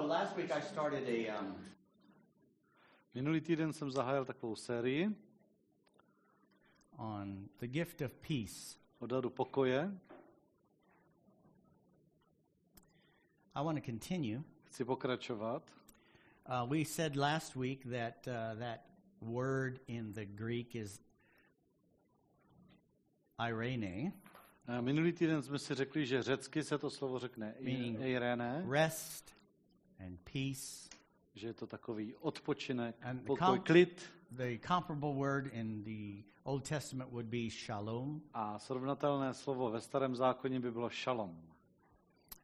So last week I started a um, Minulý týden jsem zahájil takovou sérii on the gift of peace. o daru pokoje. I want to continue. Chci pokračovat. Uh, we said last week that uh, that word in the Greek is irene, A Minulý týden jsme si řekli, že řecky se to slovo řekne Meaning- eirene, rest and peace. že je to takový odpočinek, And the pokoj, com- klid. The comparable word in the Old Testament would be shalom, A srovnatelné slovo ve starém zákoně by bylo šalom.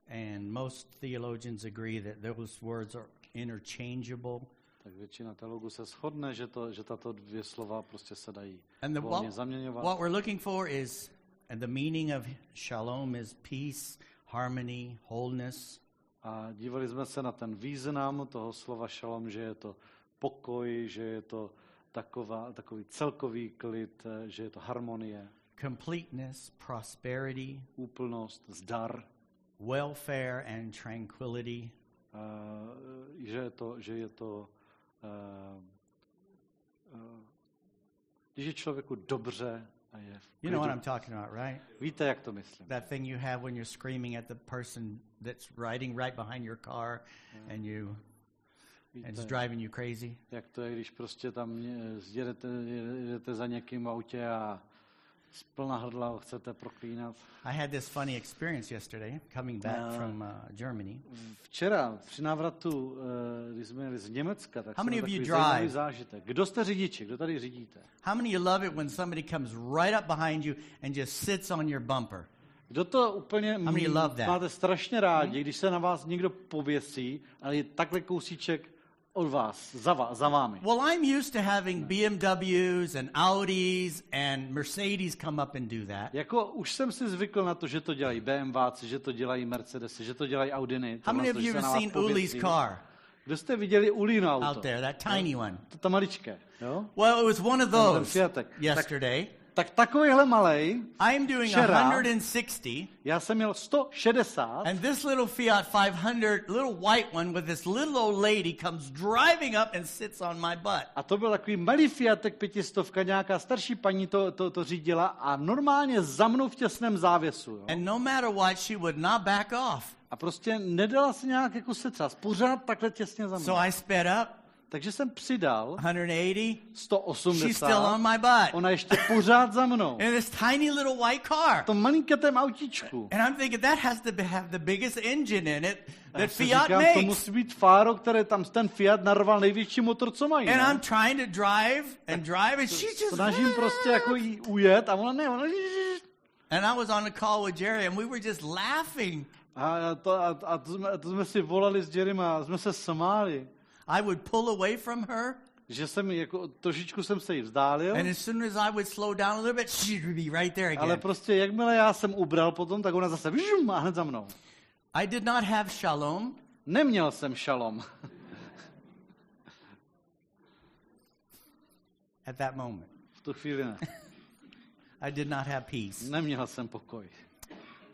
and most theologians agree that those words are interchangeable. Tak většina teologů se shodne, že, to, že tato dvě slova prostě se dají And the, volně zaměňovat. what we're looking for is, and the meaning of shalom is peace, harmony, wholeness. A dívali jsme se na ten význam toho slova šalom, že je to pokoj, že je to taková, takový celkový klid, že je to harmonie, completeness, prosperity, úplnost, zdar, welfare, and tranquility. eh, že je to, že je to eh, eh, když je člověku dobře a je v You know what. I'm talking about, right? Víte, jak to myslím? That thing you have when you're screaming at the person that's riding right behind your car and you and it's driving you crazy. jak to je, když prostě tam ně- jedete, jedete za někým v autě a z plna hrdla ho chcete proklínat. I had this funny experience yesterday coming back Uh, from uh, Germany. Včera při návratu, eh, když jsme jeli z Německa, tak How many of you drive? zážitek. Kdo jste řidiči? Kdo tady řídíte? How many you love it when somebody comes right up behind you and just sits on your bumper? Kdo to úplně many m- love that? máte strašně rádi, když se na vás někdo pověsí, ale je takhle kousíček od vás, za, za vámi. Well, I'm used to having BMWs and Audis and Mercedes come up and do that. Jako už jsem si zvykl na to, že to dělají BMWci, že to dělají Mercedesy, že to dělají Audiny. How many of you have seen. Uli's car Kdo jste viděli Ulino auto? out there, that tiny one? To, to maličké, jo? Well, it was one of those yesterday. Tak takovýhle malej, I'm doing Včera- 160, já jsem měl 160 and this little Fiat 500, little white one with this little old lady comes driving up and sits on my butt. A to byl takový malý Fiatek pětistovka, nějaká starší paní to, to, to řídila a normálně za mnou v těsném závěsu. Jo? And no matter what, she would not back off. A prostě nedala si nějak jako secas, pořád takhle těsně za mnou. So I sped up Takže jsem přidal 180. 180. She's still on my butt. Ona ještě pořád za mnou. In this tiny little white car. To malinkatém autíčku. And I'm thinking that has to have the biggest engine in it that Fiat říkám, to makes. musí být Faro, které tam ten Fiat narval největší motor, co mají. And ne? I'm trying to drive and drive, and she just. Snažím prostě jako jí ujet a ona ne, ona... And I was on a call with Jerry, and we were just laughing. A to, a, a to, jsme, to jsme si volali s Jerem a jsme se smáli. I would pull away from her, Že jsem jako, trošičku jsem se jí vzdálil, and as soon as I would slow down a little bit, she would be right there ale again. prostě jakmile já jsem ubral potom, tak ona zase vžum, a hned za mnou. I did not have shalom. Neměl jsem šalom. At that moment, V tu chvíli ne. I did not have peace. Neměl jsem pokoj.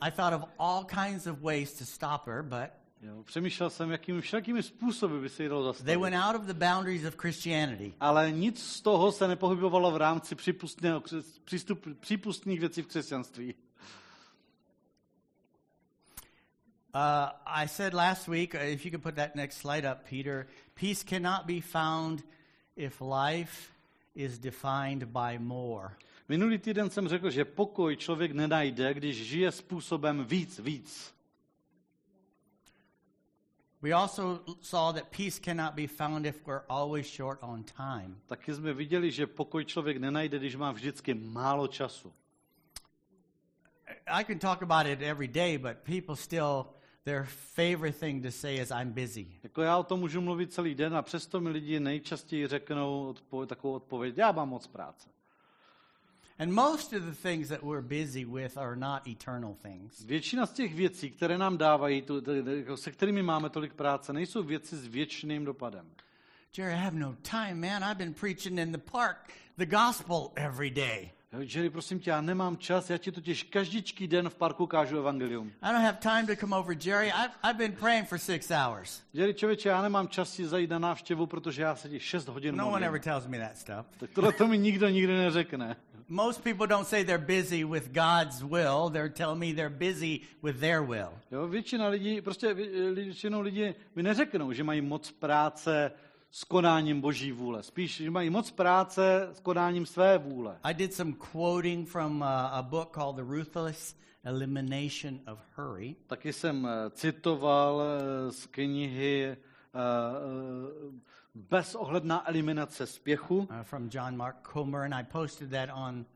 I thought of all kinds of ways to stop her, but Jo, přemýšlel jsem, jakými všelakými způsoby by se jí dalo they went zastavit. out of the boundaries of Christianity. Ale nic z toho se nepohybovalo v rámci přípustného, přístup, přípustných věcí v křesťanství. Uh, I said last week, uh, if you could put that next slide up, Peter, peace cannot be found if life is defined by more. Minulý týden jsem řekl, že pokoj člověk nenajde, když žije způsobem víc, víc. We also saw that peace cannot be found if we're always short on time. Taky jsme viděli, že pokoj člověk nenajde, když má vždycky málo času. I can talk about it every day, but people still, their favorite thing to say is, I'm busy. Jako já o tom můžu mluvit celý den a přesto mi lidi nejčastěji řeknou odpo- takovou odpověď, já mám moc práce. And most of the things that we're busy with are not eternal things. Většina z těch věcí, které nám dávají, tu, t- t- jako se kterými máme tolik práce, nejsou věci s věčným dopadem. Jerry, I have no time, man. I've been preaching in the park the gospel every day. Jerry, prosím tě, já nemám čas, já ti totiž každičký den v parku kážu evangelium. I don't have time to come over, Jerry. I've, I've been praying for six hours. Jerry, člověče, já nemám čas si zajít na návštěvu, protože já se ti 6 hodin No one modlím. ever tells me that stuff. Tak tohle to mi nikdo nikdy neřekne. Most people don't say they're busy with God's will. They're telling me they're busy with their will. Jo, většina lidí, prostě vě- většinou lidi mi neřeknou, že mají moc práce s konáním boží vůle. Spíš, že mají moc práce s konáním své vůle. I did some quoting from uh, a book called The Ruthless Elimination of Hurry. Taky jsem eh, citoval eh, z knihy eh, eh, Bezohledná eliminace spěchu. uh, from John Mark Comer, and I posted that on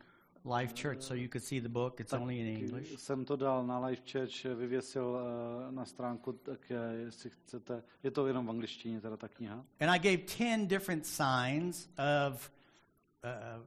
Life Church so you could see the book. It's only in English. Jsem to dal na Live Church, vyvěsil eh, na stránku, tak eh, jestli chcete, je to jenom v angličtině teda ta kniha. And I gave 10 different signs of uh,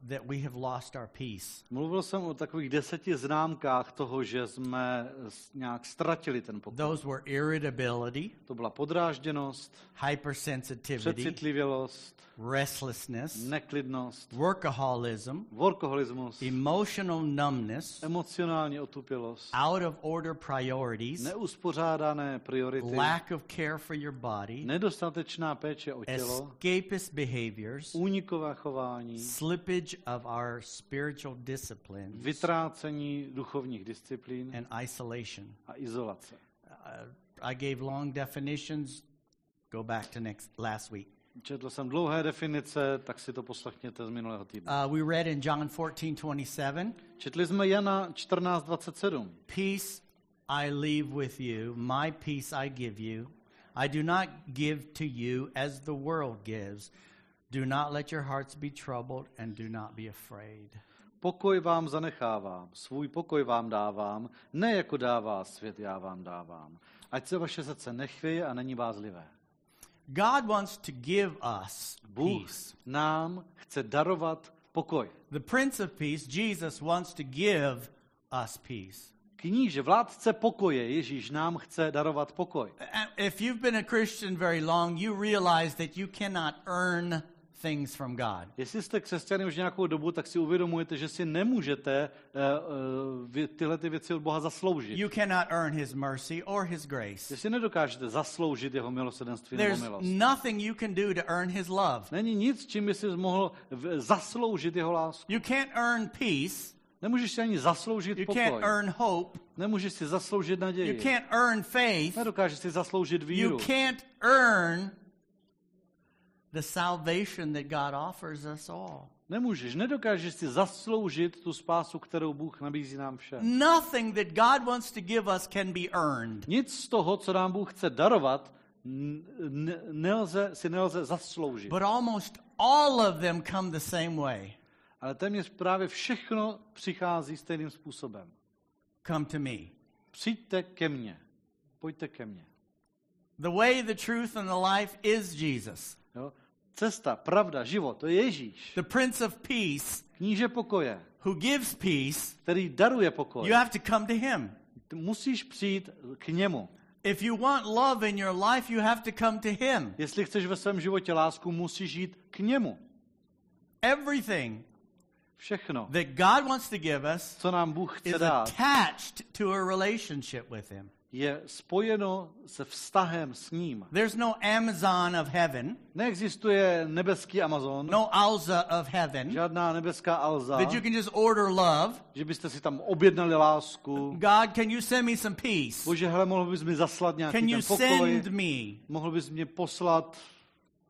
that we have lost our peace. Mluvil jsem o takových deseti známkách toho, že jsme nějak ztratili ten pokoj. Those were irritability, To byla podrážděnost, hypersensitivity, přecitlivělost, restlessness, neklidnost, workaholism, workoholismus, emotional numbness, emocionální otupělost, out of order priorities, neuspořádané priority, lack of care for your body, nedostatečná péče o tělo, escapist behaviors, únikové chování, slippage of our spiritual disciplines, vytrácení duchovních disciplín and isolation. a izolace. Uh, I gave long definitions. Go back to next last week. Četl jsem dlouhé definice, tak si to poslechněte z minulého týdne. Uh, we read in John 14:27, Četli jsme Jana 14.27. "Peace I leave with you; my peace I give you. I do not give to you as the world gives. Do not let your hearts be troubled, and do not be afraid." Pokoj vám zanechávám, svůj pokoj vám dávám, ne jako dává svět, já vám dávám. Ať se vaše srdce nechvěje a není bázlivé. God wants to give us Bůh peace. nám chce darovat pokoj. The Prince of Peace, Jesus, wants to give us peace. Kníže, vládce pokoje, Ježíš nám chce darovat pokoj. If you've been a Christian very long, you realize that you cannot earn things from God. Jestli jste křesťany už nějakou dobu, tak si uvědomujete, že si nemůžete uh, tyhle ty věci od Boha zasloužit. You cannot earn His mercy or His grace. Že si nedokážete zasloužit jeho milosedenství nebo milost. nothing you can do to earn His love. Není nic, čím by si mohl v- zasloužit jeho lásku. You can't earn peace. Nemůžeš si ani zasloužit You pokoj. can't earn hope. Nemůžeš si zasloužit naději. You can't earn faith. Nedokážeš si zasloužit víru. You can't earn the salvation that God offers us all. Nemůžeš, nedokážeš si zasloužit tu spásu, kterou Bůh nabízí nám všem. Nothing that God wants to give us can be earned. Nic z toho, co nám Bůh chce darovat, nelze, si nelze zasloužit. But almost all of them come the same way. Ale téměř právě všechno přichází stejným způsobem. Come to me. Přijďte ke mně. Pojďte ke mně. The way, the truth, and the life is Jesus. Jo? Cesta, pravda, život, to je Ježíš. The Prince of Peace, Kníže pokoje, who gives peace, který daruje pokoj. you have to come to him. Ty musíš přijít k němu. If you want love in your life, you have to come to him. Jestli chceš ve svém životě lásku, musíš jít k němu. Everything Všechno, that God wants to give us co nám Bůh chce is dát, attached to a relationship with him. Je spojeno se vztahem s ním. There's no Amazon of heaven, Neexistuje nebeský Amazon, no Alza of heaven, žádná nebeská Alza, that you can just order love. že byste si tam objednali lásku. God, can you send me some peace? Bože, hele, mohl bys mi zaslat nějaký Can you pokoj, send me mohl bys mě poslat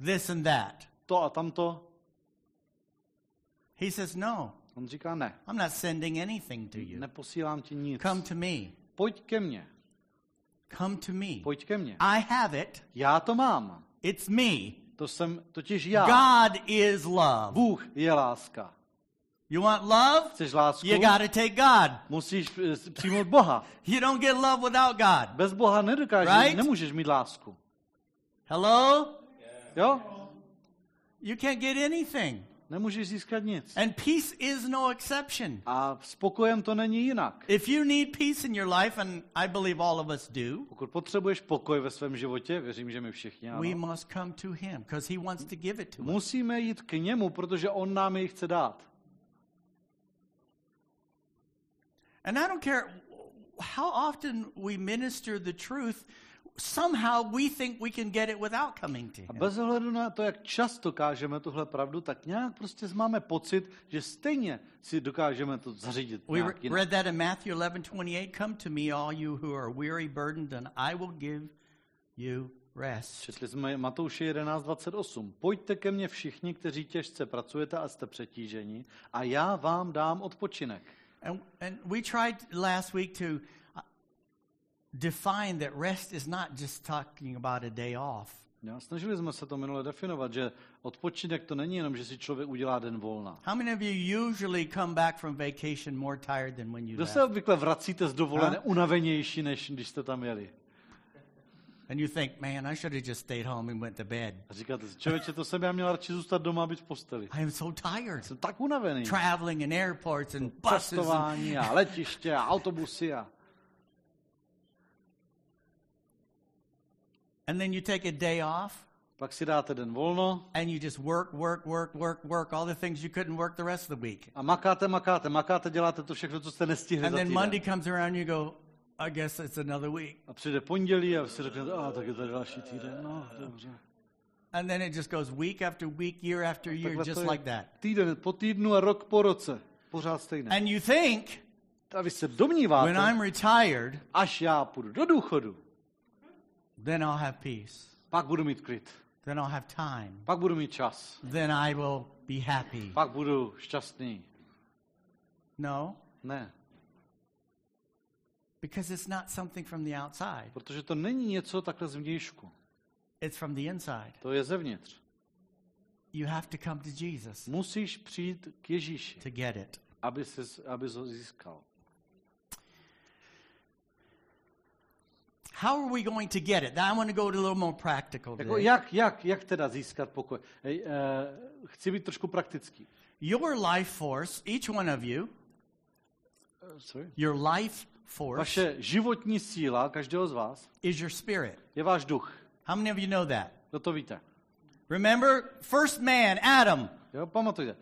this and that? to a tamto. He says, No, On říká ne, I'm not sending anything to you. neposílám ti nic. Come to me. Pojď ke mně, Come to me. pojď ke mně. I have it. Já to mám. It's me. To jsem totiž já. God is love. Bůh je láska. You want love? Chceš lásku? You got to take God. Musíš eh, přijmout Boha. You don't get love without God. Bez Boha nedokážeš, Right? nemůžeš mít lásku. Hello? Jo? You can't get anything. Nemůžeš získat nic. And peace is no exception. A s pokojem to není jinak. If you need peace in your life, and I believe all of us do, Pokud potřebuješ pokoj ve svém životě, věřím, že my všichni we must come to Him because He wants to give it to us. musíme jít k němu, protože on nám jej chce dát. And I don't care how often we minister the truth, somehow we think we can get it without coming to A Him. bez ohledu na to, jak často kážeme tuhle pravdu, tak nějak prostě máme pocit, že stejně si dokážeme to zařídit We read that in Matthew 11:28. Come to me, all you who are weary, burdened, and I will give you rest. Četli jsme Matouše 11.28. Pojďte ke mně všichni, kteří těžce pracujete a jste přetíženi a já vám dám odpočinek. And, and we tried last week to define that rest is not just talking about a day off. Jo, snažili jsme se to minule definovat, že odpočinek to není jenom, že si člověk udělá den volna. How many of you usually come back from vacation more tired than when you Kdo left? se obvykle vracíte z dovolené Huh? unavenější, než když jste tam jeli? And you think, man, I should have just stayed home and went to bed. A říkáte si, člověče, to jsem já měl radši zůstat doma a být v posteli. I am so tired. Jsem tak unavený. Traveling in airports and buses. And, Cestování a letiště a autobusy a... and then you take a day off Pak si dáte den volno and you just work, work, work, work, work, all the things you couldn't work the rest of the week. a makáte, makáte, makáte, děláte to všechno, co jste nestihli And za then týden. Monday comes around you go, I guess it's another week. A přijde pondělí a vy si řeknete, a tak je tady další týden, no, dobře. And then it just goes week after week, year after year, Takhle to just je like that. Týden po týdnu a rok po roce. Pořád stejné. And you think, A vy se domníváte, when I'm retired, až já půjdu do důchodu, then I'll have peace. pak budu mít klid, Then I'll have time. pak budu mít čas, Then I will be happy. pak budu šťastný. No, Ne, because it's not something from the outside, protože to není něco takhle zvnějšku. it's from the inside. To je zevnitř. You have to come to Jesus Musíš přijít k Ježíši, to get it. aby jsi, aby ho získal. How are we going to get it? Now I want to go to a little more practical Jako today. jak, jak, jak teda získat pokoj? Hej, uh, chci být trošku praktický. Your life force, each one of you, Uh, sorry? your life force Vaše životní síla, každého z vás, is your spirit. je váš duch. How many of you know that? Kdo to víte? Remember, first man, Adam, Jo, pamatujte.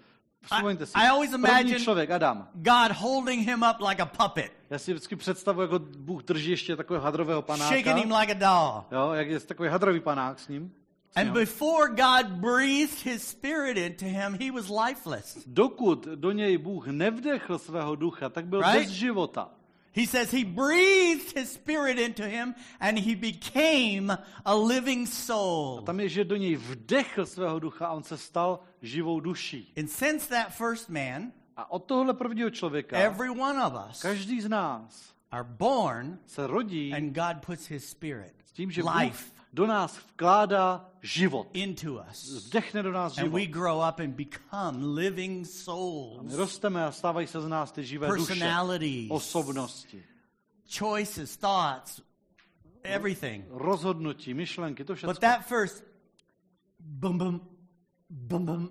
Vzpomeňte si. I always imagine- člověk, Adam. God holding him up like a puppet, Já si vždycky představuji, jako Bůh drží ještě takového hadrového panáka. shaking him like a doll. Jo, jak je takový hadrový panák s ním. And before God breathed his spirit into him, he was lifeless. Dokud do něj Bůh nevdechl svého ducha, tak byl Right? bez života. He says he breathed his spirit into him and he became a living soul. Tam je, že do něj vdechl svého ducha a on se stal živou duší. And since that first man, A od tohohle prvního člověka every one of us každý z nás are born se rodí and God puts his spirit, s tím, že life, do nás vkládá život. into us. Vdechne do nás And život. we grow up and become living souls, My rosteme a stávají se z nás ty živé duše, osobnosti, choices, thoughts, everything. rozhodnutí, myšlenky, to všechno. But that first boom, boom, boom, boom,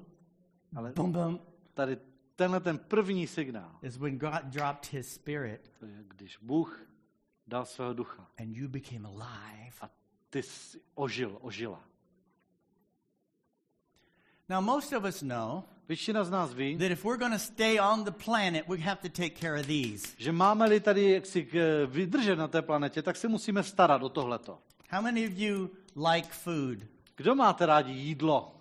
Ale boom, boom tady tenhle ten první signál, is when God dropped his spirit to je, když Bůh dal svého ducha and you became alive. a ty jsi ožil, ožila. Now, most of us know Většina z nás ví, that if we're going to stay on the planet, we have to take care of these. že máme-li tady jaksi vydržet na té planetě, tak se musíme starat o tohleto. How many of you like food? Kdo máte rádi jídlo?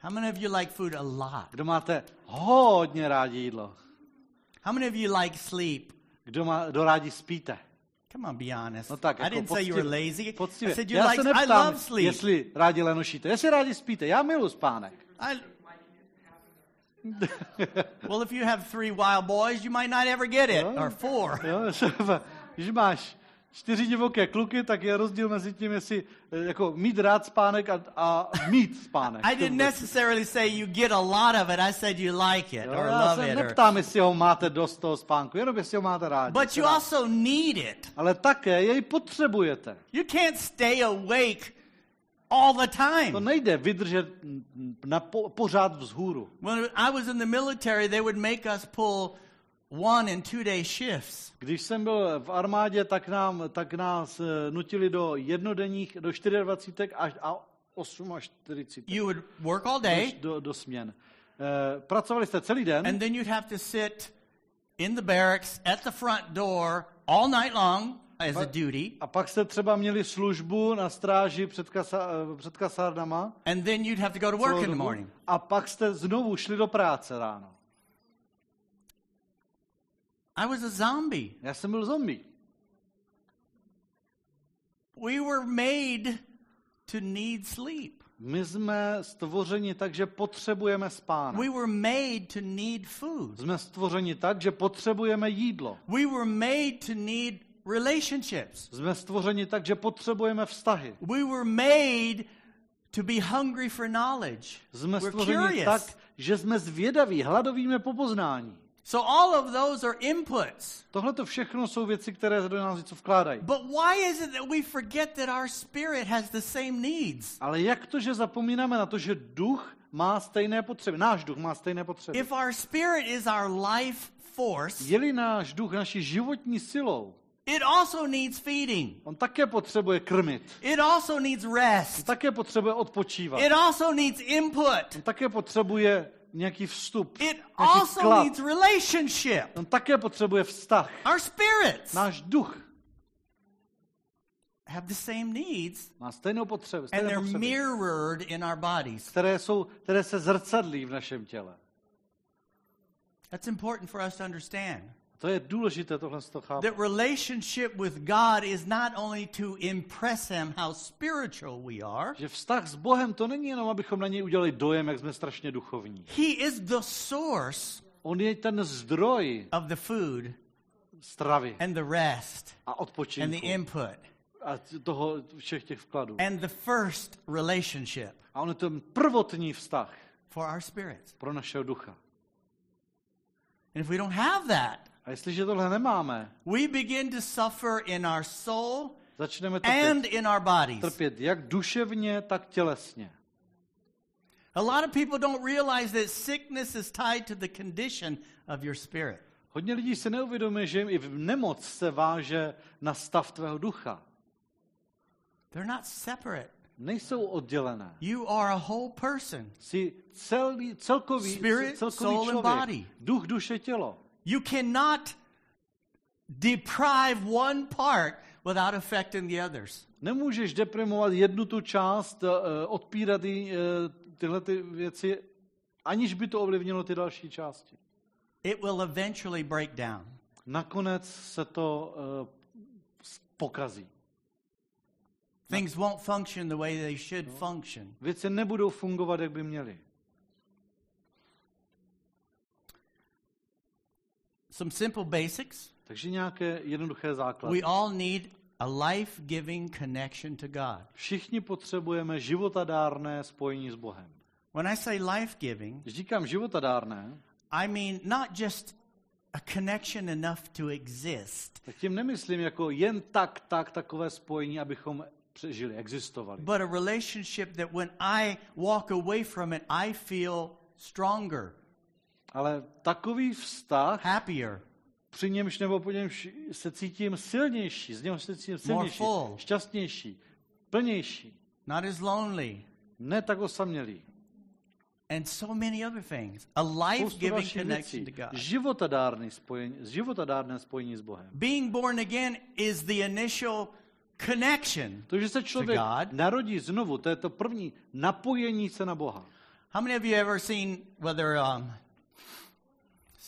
How many of you like food a lot? Kdo máte hodně rádi jídlo? How many of you like sleep? Kdo, má, kdo rádi spíte? Come on, be honest. No tak, I jako didn't say you were poctivě- lazy. I said you Já like. se I love sleep. jestli rádi lenošíte. Jestli rádi spíte. Já miluji spánek. I, well, if you have three wild boys, you might not ever get it, No. or four. Třeba, když máš čtyři divoké kluky, tak je rozdíl mezi tím, jestli eh, jako mít rád spánek a, a mít spánek. I didn't necessarily say you get a lot of it. I said you like it Jo, or já love se it. Or, neptám, jestli ho máte dost toho spánku, jenom jestli ho máte rádi. but you also need it. Ale také jej potřebujete. You can't stay awake all the To time. nejde vydržet na po, pořád vzhůru. When I was in the military, they would make us pull one and two day shifts. Když jsem byl v armádě, tak, nám, tak nás eh, nutili do jednodenních, do 24 až a 8 až 40 You would work all day, do, do směn. Eh, pracovali jste celý den and then you'd have to sit in the barracks at the front door all night long as a duty, A pak jste třeba měli službu na stráži před, kasa, eh, před kasárnama. and then you'd have to go to work in the morning. A pak jste znovu šli do práce ráno. I was a zombie. Já jsem byl zombie. We were made to need sleep. My jsme stvořeni tak, že potřebujeme spánek. We were made to need food. Jsme stvořeni tak, že potřebujeme jídlo. We were made to need relationships. Jsme stvořeni tak, že potřebujeme vztahy. We were made to be hungry for knowledge. Jsme stvořeni tak, že jsme zvědaví, hladovíme po poznání. So all of those are inputs. Tohle to všechno jsou věci, které do nás něco vkládají. But why is it that we forget that our spirit has the same needs? Ale jak to, že zapomínáme na to, že duch má stejné potřeby, náš duch má stejné potřeby. If our spirit is our life force, Je-li náš duch naší životní silou, it also needs feeding. on také potřebuje krmit, It also needs on rest. také potřebuje odpočívat, It also needs input. on také potřebuje nějaký vstup, It nějaký also vklad, needs relationship. on také potřebuje vztah. Our spirits Náš duch have the same needs má stejnou potřebu, and stejné they're potřeby, mirrored in our bodies. které, jsou, které se zrcadlí v našem těle. That's important for us to understand. To je důležité tohle toho chápat. That relationship with God is not only to impress Him how spiritual we are, Že vztah s Bohem to není jenom, abychom na něj udělali dojem, jak jsme strašně duchovní. He is the source On je ten zdroj of the food stravy and the rest a and the odpočinku input a toho všech těch vkladů. and the first relationship A on je ten prvotní vztah for our spirits. pro našeho ducha. And if we don't have that, A jestliže tohle nemáme, we begin to suffer in our soul začneme and trpět, in our bodies. trpět jak duševně, tak tělesně. A lot of people don't realize that sickness is tied to the condition of your spirit. Hodně lidí si neuvědomuje, že i v nemoc se váže na stav tvého ducha. They're not separate. Nejsou oddělené. You are a whole person. Jsi celý, celkový, Spirit, celkový soul and člověk. body. Duch, duše, tělo. You cannot deprive one part without affecting the others. Nemůžeš deprimovat jednu tu část, eh, odpírat jí, eh, tyhle ty věci, aniž by to ovlivnilo ty další části. It will eventually break down. Nakonec se to eh, pokazí. Things won't function the way they should function. Věci nebudou fungovat, jak by měly. Some simple basics. Takže nějaké jednoduché základy. We all need a life giving connection to God. Všichni potřebujeme životadárné spojení s Bohem. When I say life giving, Když říkám životadárné, I mean not just a connection enough to exist, tak tím nemyslím jako jen tak, tak, takové spojení, abychom přežili, existovali. but a relationship that when I walk away from it, I feel stronger, Ale takový vztah, happier, při němž nebo po němž se cítím silnější, z něho se cítím silnější, full. šťastnější, plnější, not as lonely, ne tak osamělý. and so many other things. A life Spoustu giving dalších connection věcí. to God. Životadárné spojení, životadárné spojení s Bohem. Being born again is the initial connection. To, že se člověk God. narodí znovu, to je to první napojení se na Boha. How many of you ever seen whether um,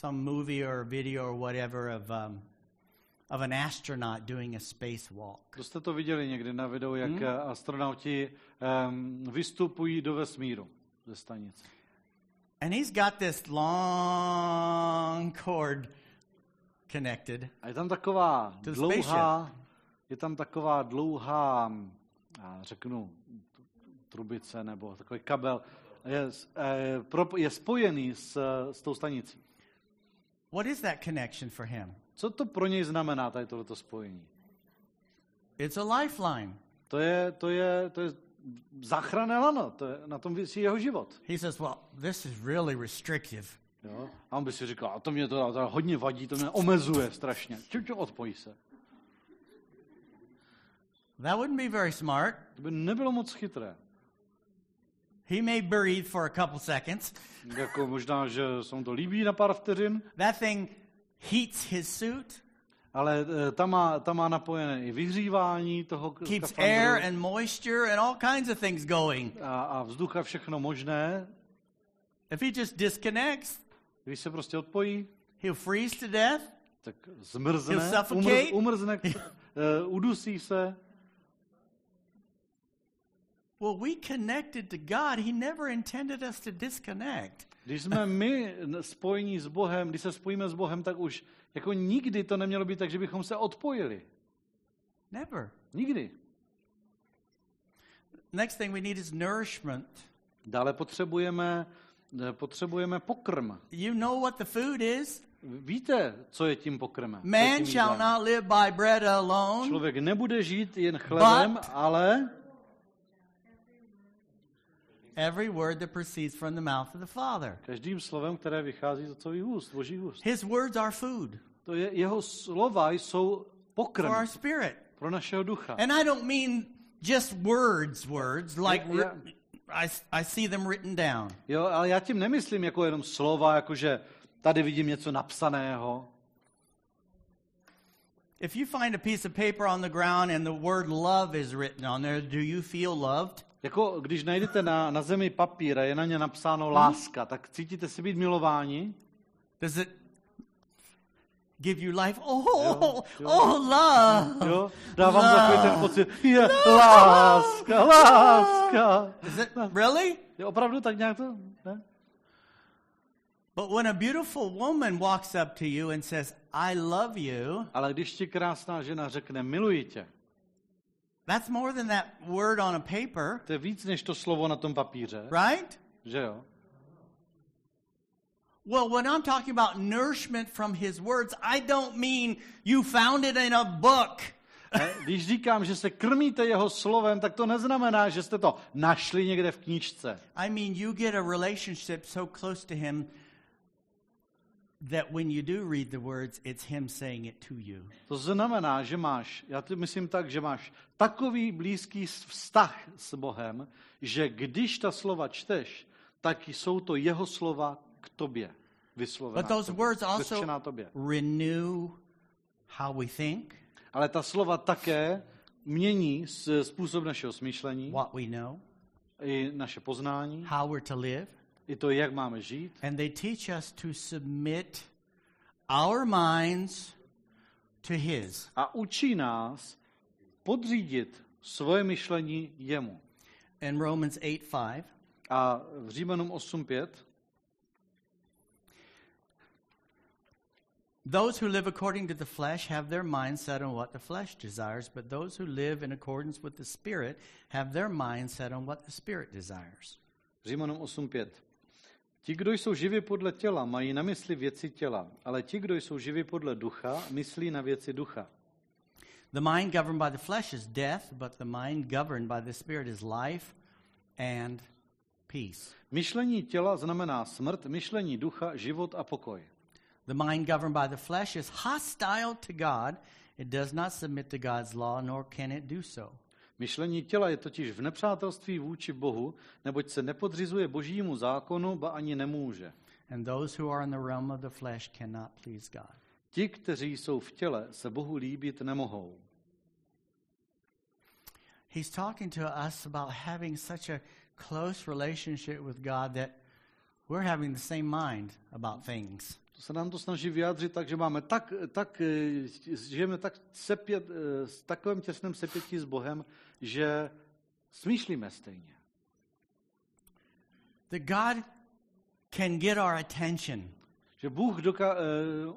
some movie or video or whatever of um, of an astronaut doing a spacewalk? To jste to viděli někdy na videu, jak Hmm. hmm. astronauti um, vystupují do vesmíru ze stanice. And he's got this long cord connected. A je tam taková dlouhá, je tam taková dlouhá, já řeknu, trubice nebo takový kabel, je, s- eh, je spojený s, s tou stanicí. What is that connection for him? Co to pro něj znamená, tady tohleto spojení? It's a lifeline. To je, to je, to je záchranné lano, to je, na tom vysí jeho život. He says, "Well, this is really restrictive. Jo? A on by si říkal, a to mě to, to hodně vadí, to mě omezuje strašně. Ču, ču, odpojí se. That wouldn't be very smart. To by nebylo moc chytré. He may breathe for a couple seconds. Jako možná, že se mu to líbí na pár vteřin, That thing heats his suit, ale eh, tam má, tam má napojené i vyhřívání toho keeps skafandru air and moisture and all kinds of things going. a, a vzduch a všechno možné. If he just disconnects, Když se prostě odpojí, he'll freeze to death. tak zmrzne, He'll suffocate. umrzne, uh, udusí se. Well, we connected to God. He never intended us to disconnect. Když jsme my spojení s Bohem, když se spojíme s Bohem, tak už jako nikdy to nemělo být tak, že bychom se odpojili. Never. Nikdy. Next thing we need is nourishment. Dále potřebujeme, potřebujeme pokrm. You know what the food is? Víte, co je tím pokrmem? Man tím shall not live by bread alone, Člověk nebude žít jen chlebem, But- ale every word that proceeds from the mouth of the Father. každým slovem, které vychází z otcových úst, božích úst. His words are food To je, jeho slova jsou pokrm for our spirit. pro našeho ducha. And I don't mean just words, words, like ri- I, I see them written down. Jo, ale já tím nemyslím jako jenom slova, jakože tady vidím něco napsaného. If you find a piece of paper on the ground and the word love is written on there, do you feel loved? Jako když najdete na, na zemi papír a je na ně napsáno láska, tak cítíte se být milováni? Does it give you life? Oh, jo. oh, love. Jo? Dávám takový ten pocit, je láska, láska. Is it really? Je opravdu tak nějak to? Ne? But when a beautiful woman walks up to you and says, I love you, Ale když ti krásná žena řekne, miluji tě, that's more than that word on a paper, to je víc než to slovo na tom papíře, right? že jo? Well, when I'm talking about nourishment from his words, I don't mean you found it in a book. Když říkám, že se krmíte jeho slovem, tak to neznamená, že jste to našli někde v knížce. I mean, you get a relationship so close to him that when you do read the words, it's him saying it to you. To znamená, že máš, já to myslím tak, že máš takový blízký vztah s Bohem, že když ta slova čteš, tak jsou to jeho slova k tobě vyslovená. But those tobě, words also tobě. renew how we think, Ale ta slova také mění způsob našeho smýšlení, what we know, i naše poznání, how we're to live, i to, jak máme žít. and they teach us to submit our minds to his. A učí nás podřídit svoje myšlení jemu. In Romans 8 5, A v Římanům 8.5 Those who live according to the flesh have their mind set on what the flesh desires, but those who live in accordance with the Spirit have their mind set on what the Spirit desires. Římanům 8.5. Ti, kdo jsou živi podle těla, mají na mysli věci těla, ale ti, kdo jsou živi podle ducha, myslí na věci ducha. The mind governed by the flesh is death, but the mind governed by the Spirit is life and peace. Myšlení těla znamená smrt, myšlení ducha, život a pokoj. The mind governed by the flesh is hostile to God. It does not submit to God's law, nor can it do so. Myšlení těla je totiž v nepřátelství vůči Bohu, neboť se nepodřizuje božímu zákonu, ba ani nemůže. And those who are in the realm of the flesh cannot please God. Ti, kteří jsou v těle, se Bohu líbit nemohou. He's talking to us about having such a close relationship with God that we're having the same mind about things. To se nám to snaží vyjádřit tak, že máme tak, tak eh, žijeme tak sepět, eh, s takovým těsným sepětí s Bohem, že smýšlíme stejně. That God can get our attention. Že Bůh doka- eh,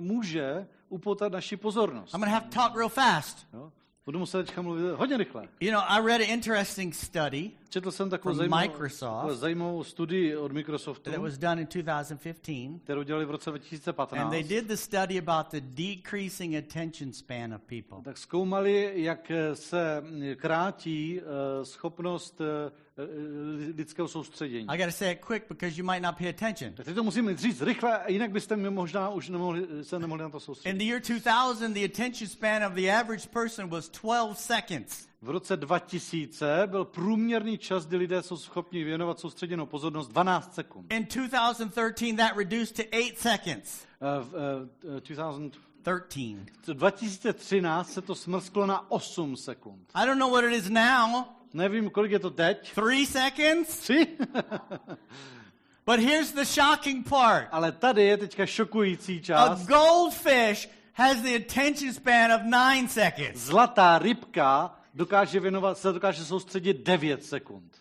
může upotat naši pozornost. I'm to have to talk real fast. Jo? Budu muset teďka mluvit hodně rychle. You know, I read an interesting study Četl jsem takovou zajímavou, Microsoft. zajímavou studii od Microsoftu, that was done in 2015. kterou dělali v roce 2015. And they did the study about the decreasing attention span of people. Tak zkoumali, jak se krátí eh, schopnost eh, lidského soustředění. I got to say it quick because you might not pay attention. Tak to musím říct rychle, jinak byste mi možná už nemohli, se nemohli na to In soustředit. the year 2000, the attention span of the average person was 12 seconds. V roce 2000 byl průměrný čas, kdy lidé jsou schopni věnovat soustředěnou pozornost 12 sekund. In 2013, that reduced to eight seconds. Eh, V eh, 2000 13. 2013 se to smrsklo na 8 sekund. I don't know what it is now. Nevím, kolik je to teď. Three seconds? Tři? But here's the shocking part. Ale tady je teďka šokující A část. goldfish has the attention span of nine seconds. Zlatá rybka dokáže věnovat, se dokáže soustředit 9 sekund.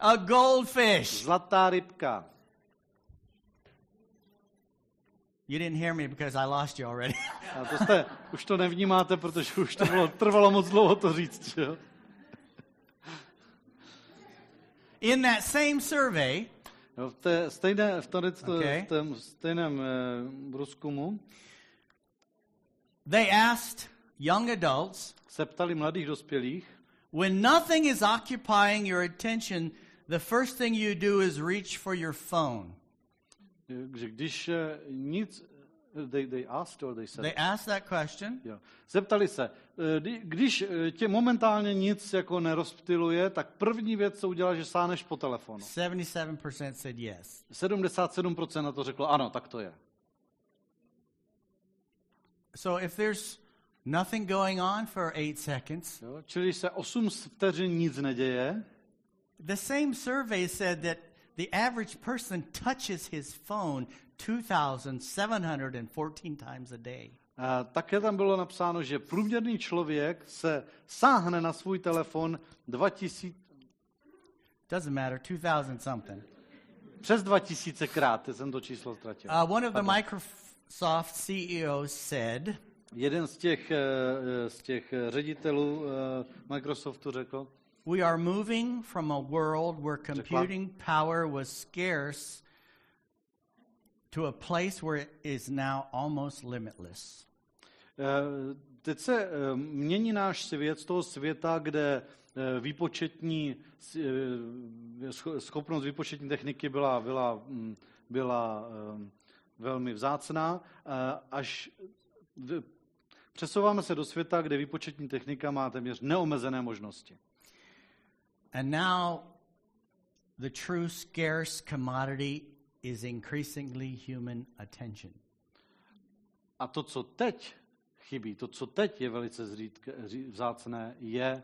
A goldfish. Zlatá rybka. You didn't hear me because I lost you already. A to jste, už to nevnímáte, protože už to bylo, trvalo moc dlouho to říct. Jo? In that same survey, Jo, v, té stejné, v, tady, Okay. v tom stejném eh, průzkumu they asked young adults se ptali mladých dospělých, when nothing is occupying your attention, the first thing you do is reach for your phone. že když eh, nic, they, they asked or they said, They asked that question. Jo. Zeptali se, kdy- když eh, tě momentálně nic jako nerozptiluje, tak první věc, co uděláš, že sáhneš po telefonu. 77% said yes. 77% na to řeklo, ano, tak to je. So if there's nothing going on for eight seconds, Jo? Čili se 8 vteřin nic neděje, the same survey said that the average person touches his phone 2,714 times a day. a také tam bylo napsáno, že průměrný člověk se sáhne na svůj telefon 2000, Doesn't matter, 2,000 something. přes 2000 krát, jsem to číslo ztratil. Uh, one of the. Microsoft CEOs said, Jeden z těch, eh, eh, z těch eh, ředitelů Microsoftu řekl, We are moving from a world where computing power was scarce to a place where it is now almost limitless. Eh, Teď se eh, mění náš svět z toho světa, kde eh, výpočetní scho- schopnost výpočetní techniky byla, byla, mm, byla eh, velmi vzácná, eh, až v- přesouváme se do světa, kde výpočetní technika má téměř neomezené možnosti. And now the true scarce commodity is increasingly human attention. A to, co teď chybí, to, co teď je velice zřídk, zří- vzácné, je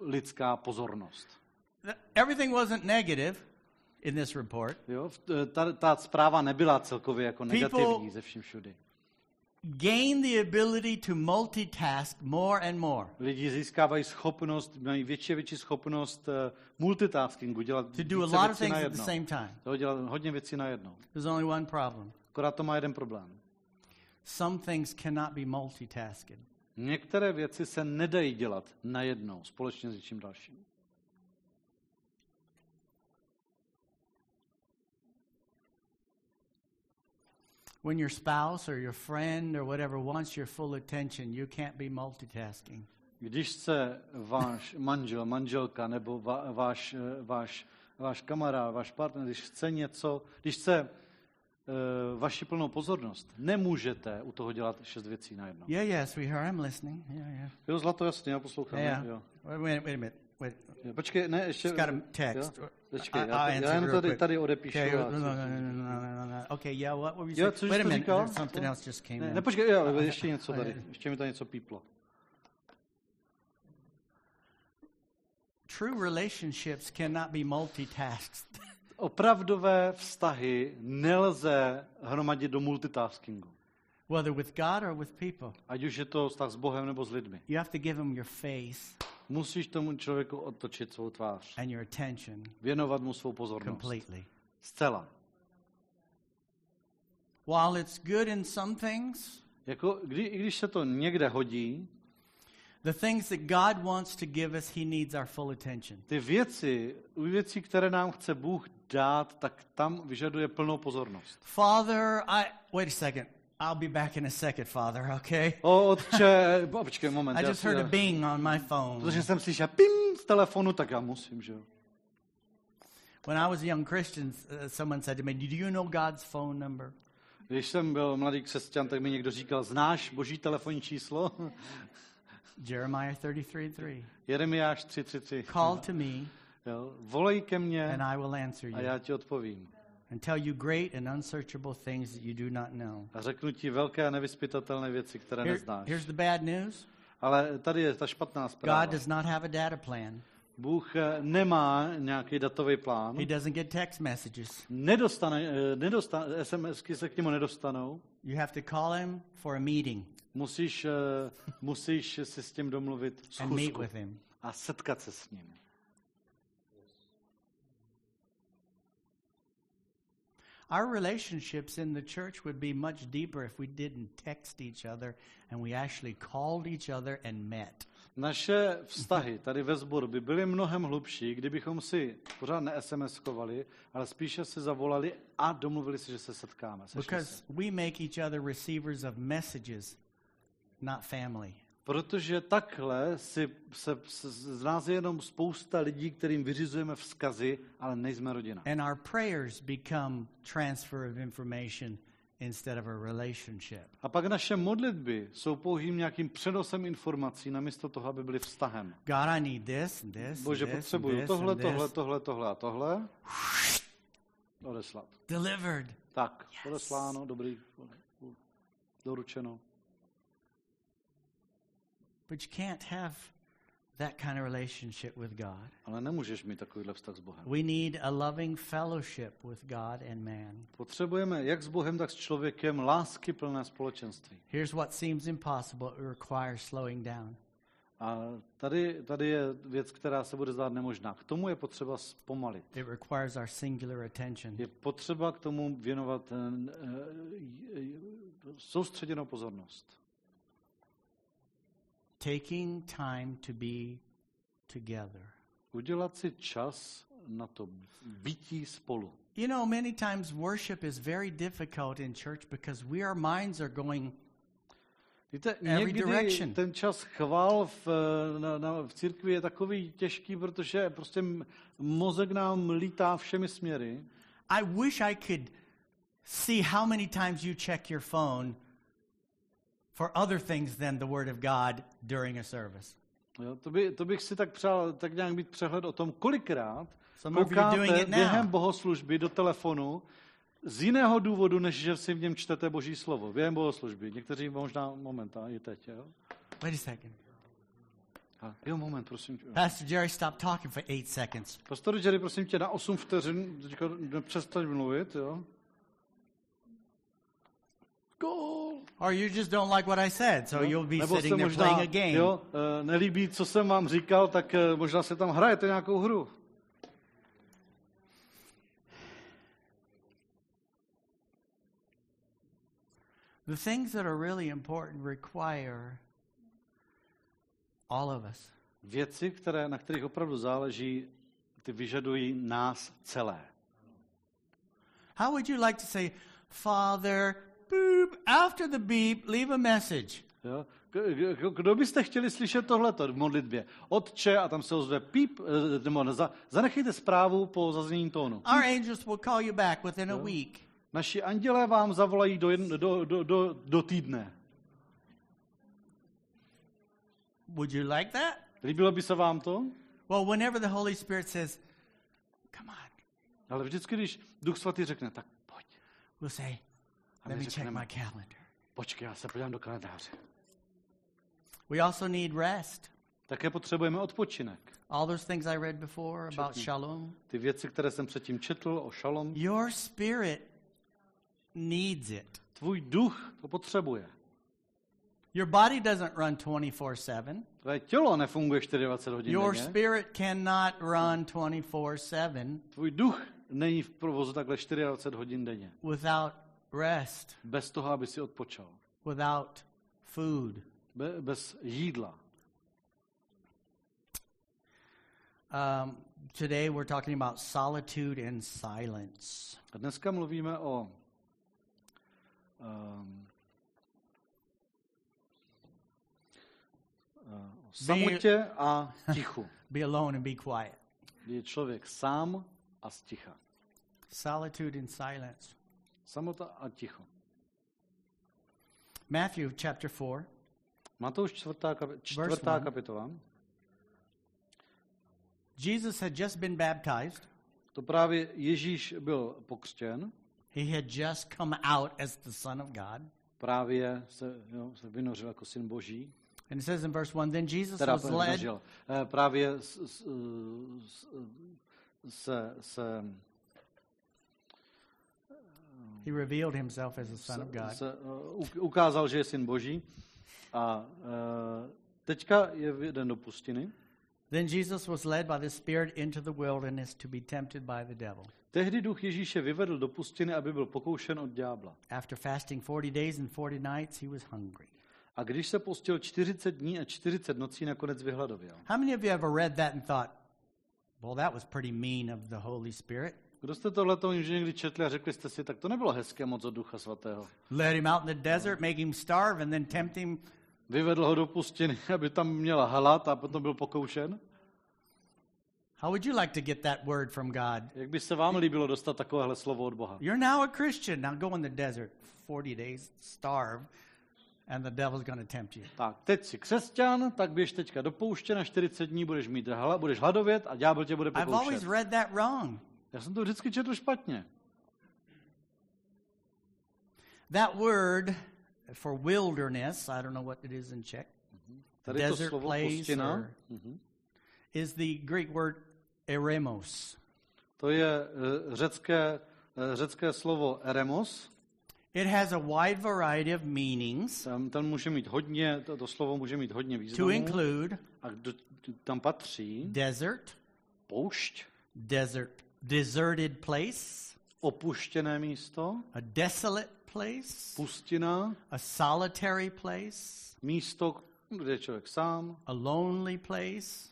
lidská pozornost. Th- Everything wasn't negative in this report. Jo? Ta, ta zpráva nebyla celkově jako People- negativní ze vším všudy. Gain the ability to multitask more and more, Lidi získávají schopnost, mají větší a větší schopnost eh, multitaskingu, dělat to do a lot of things at the same time. Jo, dělat hodně věcí najednou. There's only one problem. Akorát to má jeden problém. Some things cannot be multitasked. Některé věci se nedají dělat najednou, společně s něčím dalším. When your spouse or your friend or whatever wants your full attention, you can't be multitasking. Když se váš manžel, manželka nebo váš, eh, váš, váš kamarád, váš partner, když chce něco, když chce uh, vaši plnou pozornost, nemůžete u toho dělat šest věcí najednou. Yeah, yeah, sweetheart, I'm listening. Yeah, yeah. Jo, zlato, jasně, já poslouchám. Yeah. Jo. Wait, wait, wait a minute. Wait. Počkej, ne, ještě... Just got a text. Jo? Počkej, já, I'll já real tady, tady odepíšu. Okay, a- no, no, no, no, no, no, no, no. Okay, yeah, what were you Jo, saying? Wait a to minute, říkal? something else just came Ne, in. ne, počkej, jo, Uh, ještě něco uh, tady. Ještě mi tady něco píplo. True relationships cannot be multitasked. Opravdové vztahy nelze hromadit do multitaskingu. Whether with God or with people. Ať už je to vztah s Bohem nebo s lidmi. You have to give them your face Musíš tomu člověku otočit svou tvář. and your attention Věnovat mu svou pozornost. completely. Zcela. While it's good in some things, Jako, kdy, I když se to někde hodí, the things that God wants to give us, He needs our full attention. ty věci, u věcí, které nám chce Bůh dát, tak tam vyžaduje plnou pozornost. Father, I wait a second. I'll be back in a second, Father, okay? O, otče, počkej moment. I just heard a bing on my phone. Protože jsem slyšel pim z telefonu, tak já musím, že jo. When I was a young Christian, uh, someone said to me, Do you know God's phone number? Když jsem byl mladý křesťan, tak mi někdo říkal, znáš boží telefonní číslo? Jeremiah 33:3. Jeremiáš 3.3.3. Call to me, Jo, Volej ke mně and I will answer a you, já ti odpovím. And tell you great and unsearchable things that you do not know. A řeknu ti velké a nevyspytatelné věci, které Here- neznáš. here's the bad news Ale tady je ta špatná God zpráva. does not have a data plan, Bůh eh, nemá nějaký datový plán. He doesn't get text messages. Nedostane, eh, nedostane, SMSky se k němu nedostanou. You have to call Him for a meeting Musíš, eh, musíš si s tím domluvit and meet schůzku with Him. a setkat se s ním. Our relationships in the church would be much deeper if we didn't text each other and we actually called each other and met. Naše vztahy tady ve sboru by byly mnohem hlubší, kdybychom si pořád ne-SMS-kovali, ale spíše si zavolali a domluvili si, že se setkáme. sešli se. Because we make each other receivers of messages, not family. Protože takhle si, se, se, z nás je jenom spousta lidí, kterým vyřizujeme vzkazy, ale nejsme rodina. And our prayers become transfer of information instead of a relationship. A pak naše modlitby jsou pouhým nějakým přenosem informací, namísto toho, aby byly vztahem. God, I need this and this. Bože, and this, potřebuju and tohle, this, tohle, and this. tohle, tohle a tohle. Odeslat. Delivered. Tak, Yes. odesláno, dobrý, doručeno. But you can't have that kind of relationship with God. Ale nemůžeš mít takovýhle vztah s Bohem. We need a loving fellowship with God and man. Potřebujeme jak s Bohem, tak s člověkem lásky plné společenství. Here's what seems impossible. It requires slowing down. A tady, tady je věc, která se bude zdát nemožná. K tomu je potřeba zpomalit. It requires our singular attention. Je potřeba k tomu věnovat eh, soustředěnou pozornost. Taking time to be together. Udělat si čas na to bytí spolu. You know, many times worship is very difficult in church because we, our minds are going, Víte, Every někdy direction. ten čas chval v, eh, na, na, v církvi je takový těžký, protože prostě mozek nám lítá všemi směry. I wish I could see how many times you check your phone for other things than the Word of God during a service. Jo, to, by, to bych si tak přál tak nějak mít přehled o tom, kolikrát Some koukáte během bohoslužby do telefonu z jiného důvodu, než že si v něm čtete Boží slovo. Během bohoslužby. Někteří možná moment, a i teď. Jo? Wait a second. A, jo, moment, prosím. tě. Pastor Jerry, stop talking for eight seconds. Pastor Jerry, prosím tě, na 8 vteřin teďka přestaň mluvit, jo? Goal. Or you just don't like what I said, so Jo? you'll be Nebo sitting there možná, playing a game. Jo, eh, nelíbí, co jsem vám říkal, tak eh, možná se tam hrajete nějakou hru. The things that are really important require all of us. Věci, které, na kterých opravdu záleží, ty vyžadují nás celé. How would you like to say, Father, boop, after the beep, leave a message? Jo? Kdo byste chtěli slyšet tohleto v modlitbě? Otče, a tam se ozve píp, eh, nebo ne, za, zanechejte zprávu po zaznění tónu. Our angels will call you back within a week. Naši andělé vám zavolají do, jedn, do, do, do, do týdne. Would you like that? Líbilo by se vám to? Well, whenever the Holy Spirit says, Come on, Ale vždycky, když Duch Svatý řekne, tak pojď, we'll say, A Let my me check řekneme, my calendar. počkej, já se podívám do kalendáře. We also need rest. Také potřebujeme odpočinek. All those things I read before about Všetky. shalom. Ty věci, které jsem předtím četl o šalom, Your spirit needs it. tvůj duch to potřebuje. Your body doesn't run 24 7. Tvé tělo nefunguje 24 hodin Your denně. spirit cannot run 24 7 Tvůj duch není v provozu takhle 24 hodin denně. without rest, Bez toho, aby si odpočal. without food. Be, bez jídla. Um, today we're talking about solitude and silence. A dneska mluvíme o um, o samotě a tichu. Be alone and be quiet. Je člověk sám a sticha. Solitude and silence. Samota a ticho. Matthew chapter 4, Matouš čtvrtá, kapi- kapitola. Jesus had just been baptized. To právě Ježíš byl pokřtěn, He had just come out as the Son of God. právě se, jo, se vynořil jako syn boží. And it says in verse 1 Then Jesus Teda was led. vynořil. Eh, Právě s, s, s, se, se, He revealed himself as the Son of God. se, uh, uk- ukázal, že je syn boží. A uh, teďka je vyden do pustiny. Then Jesus was led by the Spirit into the wilderness to be tempted by the devil. Tehdy duch Ježíše vyvedl do pustiny, aby byl pokoušen od ďábla. After fasting 40 days and 40 nights, he was hungry. A když se postil 40 dní a 40 nocí, nakonec vyhladověl. How many of you ever read that and thought, well, that was pretty mean of the Holy Spirit? Kdo jste tohleto už někdy četli a řekli jste si, tak to nebylo hezké moc od Ducha Svatého. Let him out in the desert, make him starve, and then tempt him. Vyvedl ho do pustiny, aby tam měla hlad a potom byl pokoušen. How would you like to get that word from God? Jak by se vám líbilo dostat takovéhle slovo od Boha? You're now a Christian. Now go in the desert 40 days, starve, and the devil's going to tempt you. Tak, teď jsi křesťan, tak běž teďka do pouště, na 40 dní budeš mít hla, budeš hladovět a ďábel tě bude I've always pokoušet. read that wrong. Já jsem to vždycky četl špatně. That word for wilderness, I don't know what it is in Czech, Tady to Desert slovo place pustina, or- mhm. is the Greek word eremos. to je eh, řecké, eh, řecké slovo eremos. It has a wide variety of meanings Tam, tam může mít hodně, to, to slovo může mít hodně to významů. include A do, tam patří desert, poušť, desert, deserted place, opuštěné místo, a desolate place, pustina, a solitary place, místo, kde je člověk sám, a lonely place,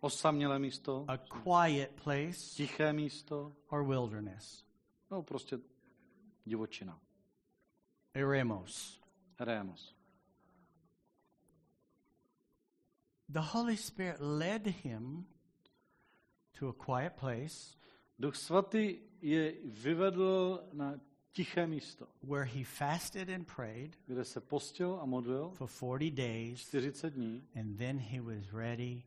osamělé místo, a quiet place, tiché místo, or wilderness. no prostě divočina. Eremos. Eremos. The Holy Spirit led him to a quiet place Duch svatý je vyvedl na tiché místo, where he fasted and prayed kde se postil a modlil for 40 days, 40 dní and then he was ready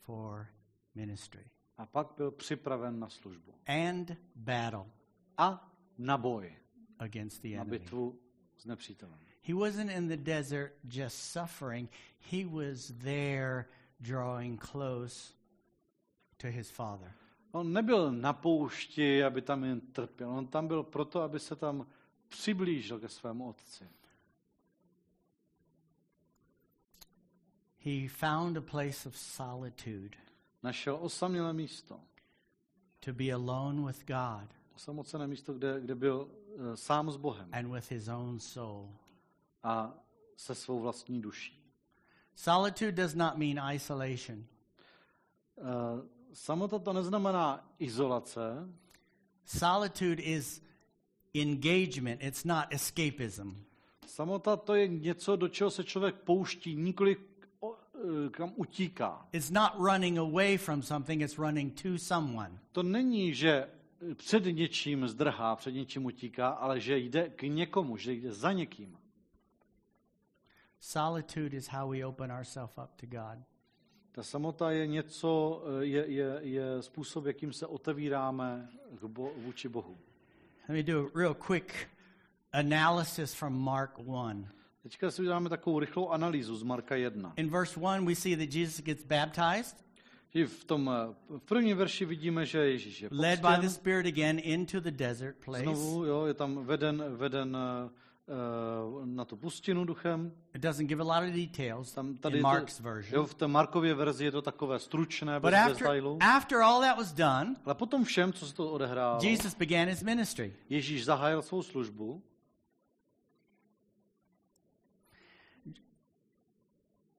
for ministry a pak byl připraven na službu. and battle A na boj, against the na enemy. bitvu s nepřítelem. He wasn't in the desert just suffering, he was there drawing close to his Father. On nebyl na poušti, aby tam jen trpěl. On tam byl proto, aby se tam přiblížil ke svému otci. He found a place of solitude Našel osamělé místo, to be alone with God osamocené místo, kde, kde byl uh, sám s Bohem and with his own soul. a se svou vlastní duší. Solitude does not mean isolation. Uh, samota to neznamená izolace, Solitude is engagement, it's not escapism. Samota to je něco, do čeho se člověk pouští, nikoli eh, kam utíká. It's not running away from something, it's running to someone. To není, že před něčím zdrhá, před něčím utíká, ale že jde k někomu, že jde za někým. Solitude is how we open ourselves up to God. Ta samota je něco, eh, je, je, je způsob, jakým se otevíráme k bo, vůči Bohu. Let me do a real quick analysis from Mark 1. Teďka si uděláme takovou rychlou analýzu z Marka 1. In verse 1, we see that Jesus gets baptized, v tom eh, v prvním verši vidíme, že Ježíš je led by the pokřtěn. Spirit again into the desert place. Znovu, jo, je tam veden, veden uh, na tu pustinu duchem. It doesn't give a lot of details Tam, tady in Mark's to, version. jo, v té Markově verzi je to takové stručné, But bez after, detailu. after all that was done, Ale potom všem, co se to odehrálo, Jesus began his ministry. Ježíš zahájil svou službu.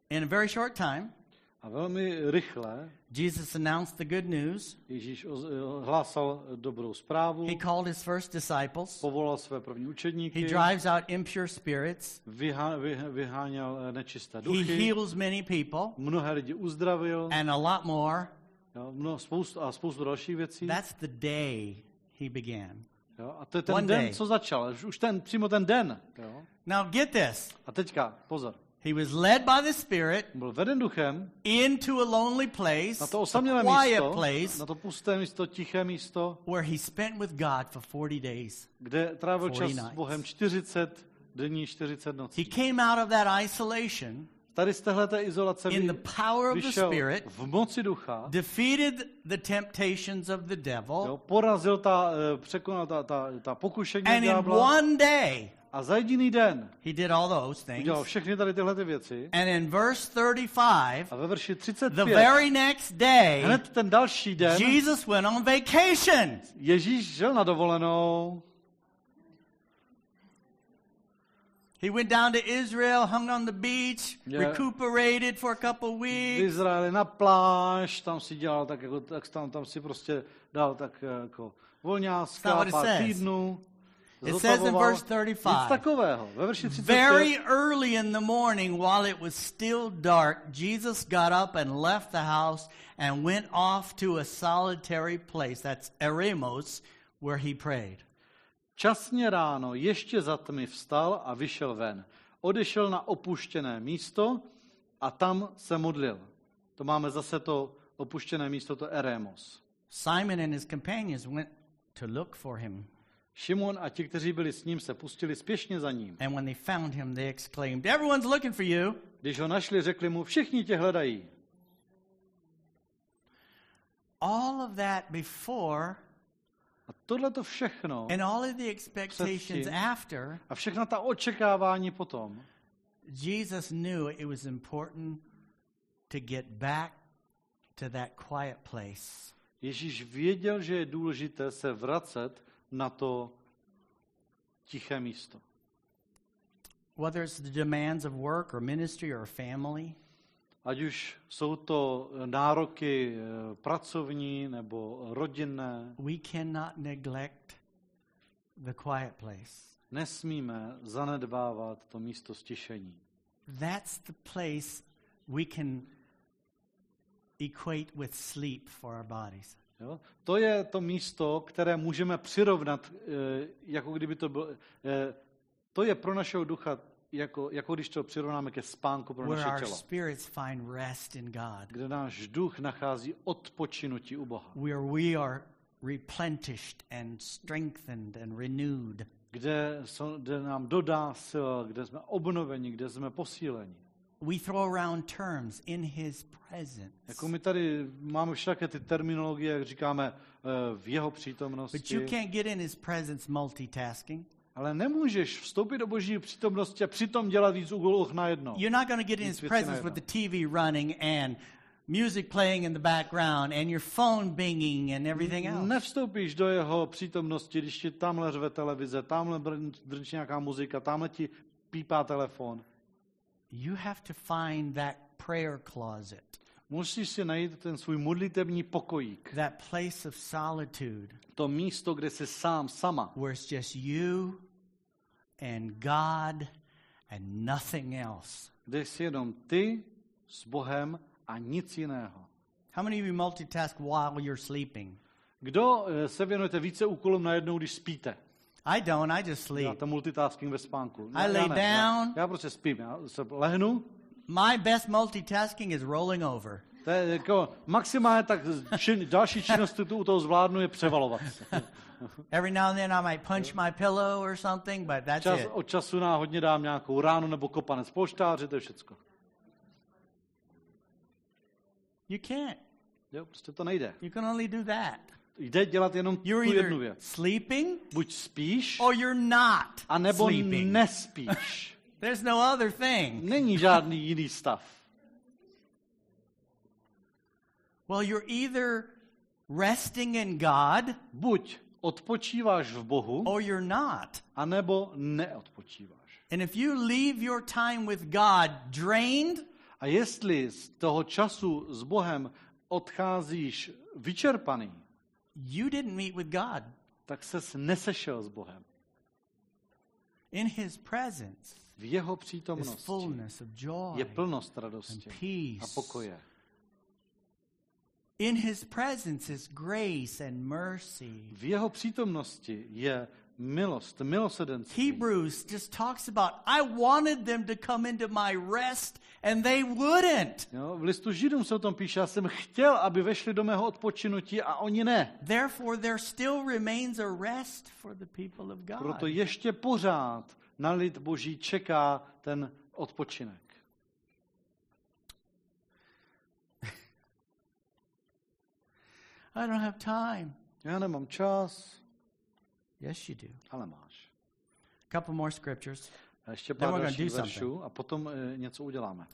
In a very short time, A velmi rychle Jesus announced the good news. Ježíš oz- hlásal dobrou zprávu, He called his first disciples. povolal své první He učedníky, drives out impure spirits. vyhá, vy, vyháněl eh, nečisté He duchy, heals many people mnohé lidi uzdravil and a lot more. jo, mnoho, spoustu, a spoustu dalších věcí. That's the day he began. Jo, a to je ten One den, day. co začal, už ten, přímo ten den. Jo. Now get this. A teďka, pozor, He was led by the Spirit byl veden duchem into a lonely place, na to a osamělé quiet místo, place, na to pusté místo, tiché místo, where he spent with God for 40 days. kde trávil 40 čas s. Bohem 40 dní, 40 nocí. He came out of that isolation Tady z téhleté izolace in the power of the Spirit, v moci ducha, defeated the temptations of the devil, jo, porazil ta, eh, překonal ta, ta, ta pokušení and in one day a za jediný den he did all those things. udělal všechny tady tyhle ty věci And in verse 35, a ve verši the 35 very next day, hned ten další den Jesus went on vacation. Ježíš žil na dovolenou, He went down to Israel, hung on the beach, Yeah. recuperated for a couple v weeks. Izraeli na pláž, tam si dělal tak, jako, tak tam, tam si prostě dal tak jako It's not volňáska, pár týdnů. It says in verse 35. Nic takového. Ve verši 35 Very early in the morning, while it was still dark, Jesus got up and left the house and went off to a solitary place. That's Eremos, where he prayed. časně ráno ještě za tmy vstal a vyšel ven. Odešel na opuštěné místo a tam se modlil. To máme zase to opuštěné místo, to Eremos. Simon and his companions went to look for him. Šimon a ti, kteří byli s ním, se pustili spěšně za ním. And when they found him, they exclaimed, Everyone's looking for you. Když ho našli, řekli mu, všichni tě hledají. All of that before A tohle to všechno and all of the expectations Předtím. after, a všechna ta očekávání potom, Jesus knew it was important to get back to that quiet place. Ježíš věděl, že je důležité se vracet na to tiché místo. Whether it's the demands of work or ministry or family, Ať už jsou to nároky eh, pracovní nebo rodinné, we cannot neglect the quiet place. nesmíme zanedbávat to místo stišení. That's the place we can equate with sleep for our bodies. Jo? To je to místo, které můžeme přirovnat, eh, jako kdyby to bylo, eh, to je pro našeho ducha, jako, jako když to přirovnáme ke spánku pro naše tělo. spirits find rest in God. kde náš duch nachází odpočinutí u Boha. Where we are replenished and strengthened and renewed. Kde, kde nám dodá sil, kde jsme obnoveni, kde jsme posíleni. We throw around terms in his presence. Jako my tady máme všaké ty terminologie, jak říkáme, eh, v jeho But you přítomnosti, can't get in his presence multitasking. ale nemůžeš vstoupit do boží přítomnosti a přitom dělat víc úloh najednou. You're not going to get in his presence with the TV running and music playing in the background and your phone binging and everything else. Nevstoupíš do jeho přítomnosti, když ti tamhle řve televize, tamhle drnčí nějaká muzika, tamhle ti pípá telefon. You have to find that prayer closet, Musíš si najít ten svůj modlitební pokojík. that place of solitude To místo, kde jsi sám, sama. where it's just you and God and nothing else. Kde jsi jenom ty s Bohem a nic jiného. How many of you multitask while you're sleeping? Kdo eh, se věnujete více úkolům najednou, když spíte? I don't, I just sleep. Děláte multitasking ve spánku. I lay já, já, down. já prostě spím. Já se lehnu. My best multitasking is rolling over. To je jako maximálně tak čin, další činnost, kterou u toho zvládnu, je převalovat se. Every now and then I might punch my pillow or something, but that's Čas it. od času náhodně dám nějakou ránu nebo kopanec polštáři, to je všecko. You can't. Jo, prostě to nejde. You can only do that. Jde dělat jenom tu You're jednu either věc. sleeping Buď spíš, or you're not a nebo sleeping. nespíš. There's no other thing. Není žádný jiný stav. Well, you're either resting in God Buď odpočíváš v Bohu, or you're not. anebo neodpočíváš. And if you leave your time with God drained, A jestli z toho času s Bohem odcházíš vyčerpaný, you didn't meet with God. tak ses nesešel s Bohem. In his presence V jeho přítomnosti je plnost radosti a pokoje. In his presence is grace and mercy. V jeho přítomnosti je Milost, milosedenství. Hebrews just talks about, I wanted them to come into my rest and they wouldn't. Jo, v listu Židům se o tom píše, já jsem chtěl, aby vešli do mého odpočinutí a oni ne. Therefore, there still remains a rest for the people of God. Proto ještě pořád na lid boží čeká ten odpočinek. I don't have time. Já nemám čas, Yes, you do. ale máš. A couple more scriptures. A ještě pár dalších veršů a potom e, něco uděláme.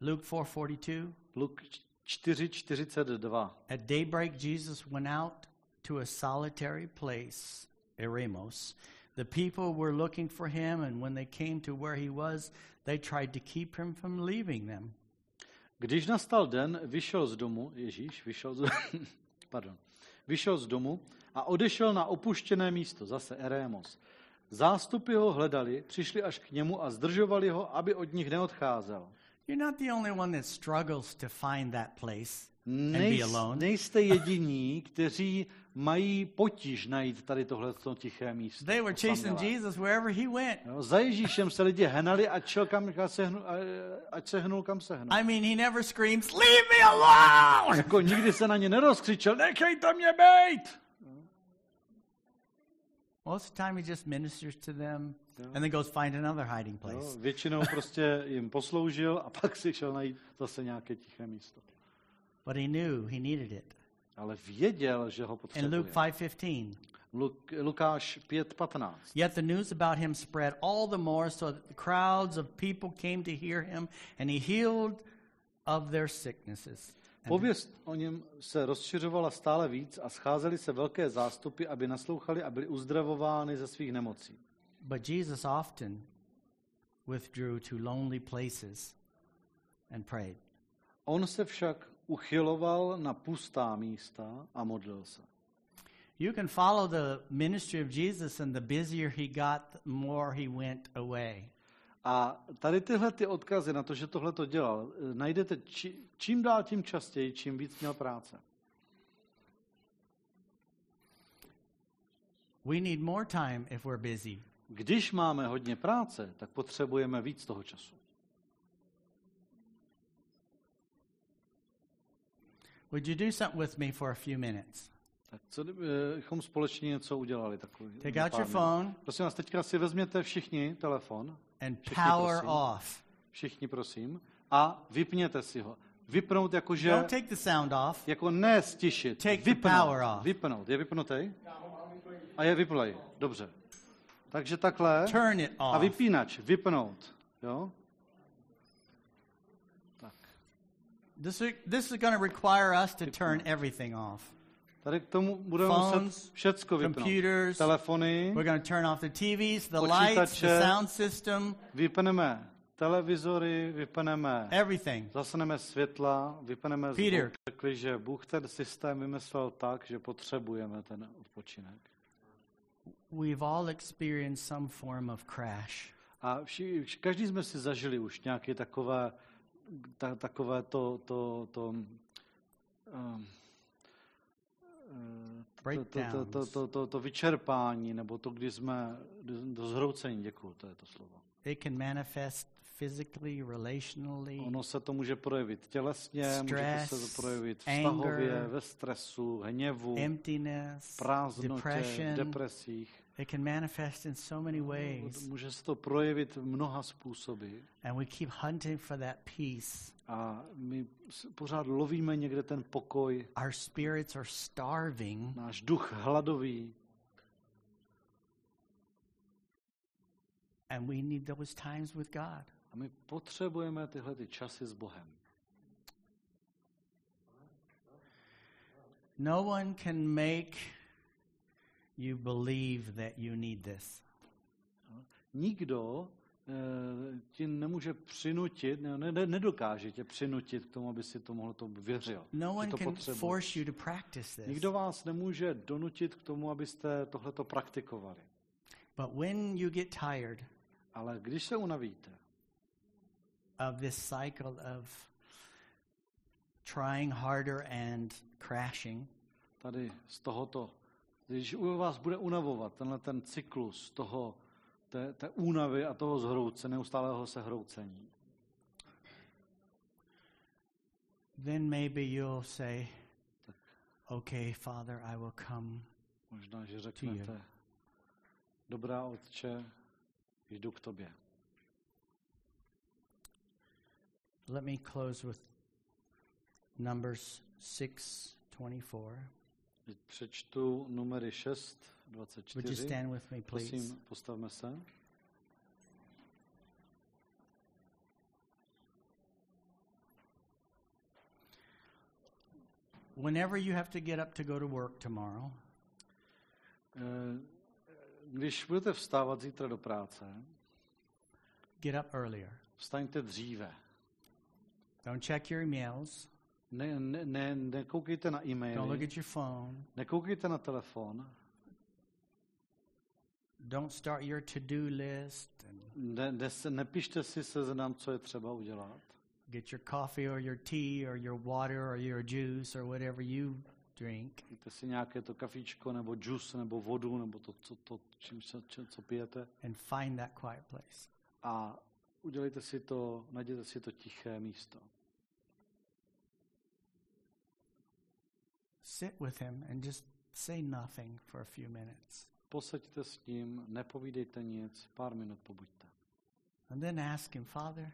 Luke 4:42. Luk 4.42. At daybreak, Jesus went out to a solitary place, Eremos. The people were looking for him, and when they came to where he was, they tried to keep him from leaving them. Když nastal den, vyšel z domu, Ježíš vyšel z, pardon, vyšel z domu a odešel na opuštěné místo, zase Erémos. Zástupy ho hledali, přišli až k němu a zdržovali ho, aby od nich neodcházel. You're not the only one that struggles to find that place Nejs, nejste jediní, kteří mají potíž najít tady tohle tiché místo. They were chasing. Jesus wherever he went. Jo, za Ježíšem se lidi hnali, ať, šel kam, se hnul, ať se hnul, kam se hnul. I mean, he never screams, Leave me alone! Jako nikdy se na ně nerozkřičel, nechejte mě bejt! Most of the time, he just ministers to them and then goes find another hiding place. většinou prostě jim posloužil a pak si šel najít zase nějaké tiché místo. But he knew he needed it. Ale věděl, že ho In potřebuje. Luke 5:15, Luk, Lukáš 5.15. yet the news about him spread all the more, so that the crowds of people came to hear him, and he healed of their sicknesses. Pověst o něm se rozšiřovala stále víc a scházely se velké zástupy, aby naslouchali a byli uzdravovány ze svých nemocí. But Jesus often withdrew to lonely places and prayed. On se však uchyloval na pustá místa a modlil se. You can follow the ministry of Jesus, and the busier he got, the more he went away. A tady tyhle ty odkazy na to, že tohle to dělal, najdete či, čím dál tím častěji, čím víc měl práce. We need more time if we're busy. Když máme hodně práce, tak potřebujeme víc toho času. Would you do something with me for a few minutes? Tak co kdybychom společně něco udělali? Takový, Take out your phone Prosím vás, teďka si vezměte všichni telefon, and Všichni, power prosím. off. všichni prosím, a vypněte si ho. Vypnout jakože, Don't take the sound off. jako ne stišit, Take the vypnout, power off. vypnout. Je vypnutý? A je vyplej, dobře. Takže takhle Turn it a off. vypínač, vypnout. Jo? Tak. This is, this is going to require us to turn everything off. Tady k tomu budeme Phones, muset všecko vypnout. computers. Telefony, We're going to turn off the TVs, the lights, the sound system, vypneme televizory, vypneme, everything. zasneme světla, vypneme Peter. zvuk. Řekli, že Bůh ten systém vymyslel tak, že potřebujeme ten odpočinek. We've all experienced some form of crash. A vši- každý jsme si zažili už nějaké takové, ta, takové to, to, to, um, to, to, to, to, to, to, vyčerpání, nebo to, kdy jsme do, zhroucení, děkuju, to je to slovo. It can manifest physically, relationally, Ono se to může projevit tělesně, může to se Stress, to projevit anger, vztahově, ve stresu, hněvu, emptiness, prázdnotě, depression. depresích. It can manifest in so many ways. Může se to projevit mnoha způsoby. And we keep hunting for that peace. A my pořád lovíme někde ten pokoj, Our spirits are starving. náš duch hladový. And we need those times with God. A my potřebujeme tyhle ty časy s Bohem. No one can make you believe that you need this. Nikdo eh, ti nemůže přinutit, ne, ne, nedokáže tě přinutit k tomu, aby si to mohl to věřil. No one to can force you to practice this. Nikdo vás nemůže donutit k tomu, abyste tohleto praktikovali. But when you get tired Ale když se unavíte of this cycle of trying harder and crashing, tady z tohoto Když u vás bude unavovat tenhle ten cyklus toho, té, té únavy a toho zhrouce, neustálého se hroucení, then maybe you'll say, okay, Father, I will come. možná, že řeknete, dobrá Otče, jdu k tobě. Let me close with Numbers 6:24. Teď Přečtu numery 6, Would you 24. stand with me, please? Prosím, postavme se. Whenever you have to get up to go to work tomorrow, Eh, Když budete vstávat zítra do práce, get up earlier. vstaňte dříve. Don't check your emails. Ne, ne, ne, nekoukejte na Don't look e-maily, at your phone. nekoukejte na telefon, Don't start your to-do list ne, ne, nepište si seznam, co je třeba udělat. get your coffee or your tea or your water or your juice or whatever you drink. Dejte si nějaké to kafíčko, nebo džus, nebo vodu, nebo to, co, to čím se, či- co pijete and find that quiet place. a udělejte si to, najděte si to tiché místo. Sit with him and just say nothing for a few minutes. Posaďte s ním, nepovídejte nic, pár minut pobuďte. And then ask him, Father,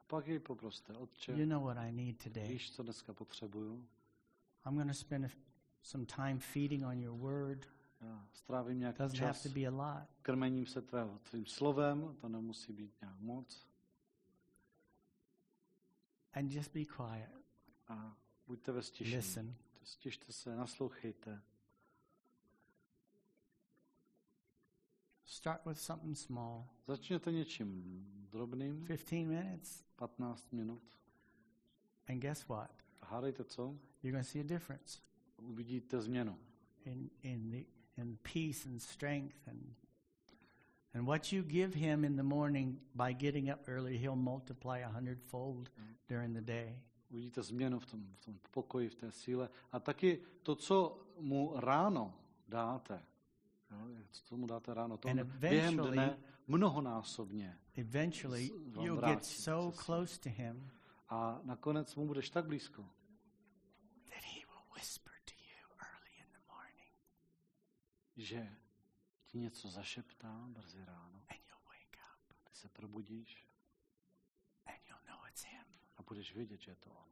A pak jej poproste, otče, you know what I need today. víš, co dneska potřebuju? I'm going to spend a, some time feeding on your word. Já strávím nějaký Doesn't have čas to be a lot. krmením se tvého, tvým slovem, to nemusí být nějak moc. And just be quiet. A buďte ve stišení. Listen. Stište se, naslouchejte. Start with something small. Začněte něčím drobným, 15 minutes. 15 minut. And guess what? A hádejte co? You're going to see a difference Uvidíte změnu. in, in, the, in peace and strength. And, and what you give him in the morning by getting up early, he'll multiply a hundredfold mm. during the day. Uvidíte změnu v tom, v tom pokoji, v té síle. A taky to, co mu ráno dáte, co mu dáte ráno, to během dne mnohonásobně. Eventually, you'll get so close to him A nakonec mu budeš tak blízko, that he will whisper to you early in the morning, že ti něco zašeptá brzy ráno. and you'll wake up Ty se probudíš and you'll know it's him a budeš vědět, že je to on.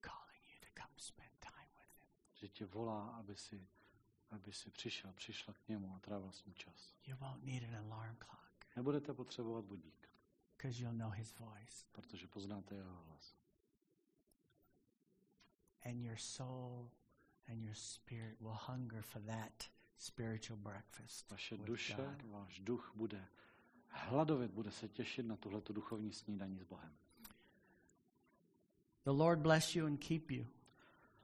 calling you to come spend time with him. Že tě volá, aby si, aby si přišel, přišla k němu a trávil s ním čas. You won't need an alarm clock Nebudete potřebovat budík, because you'll know his voice, protože poznáte jeho hlas. and your soul and your spirit will hunger for that spiritual breakfast. Vaše duše, váš duch bude hladovět, bude se těšit na tuhletu duchovní snídaní s Bohem. The Lord bless you and keep you.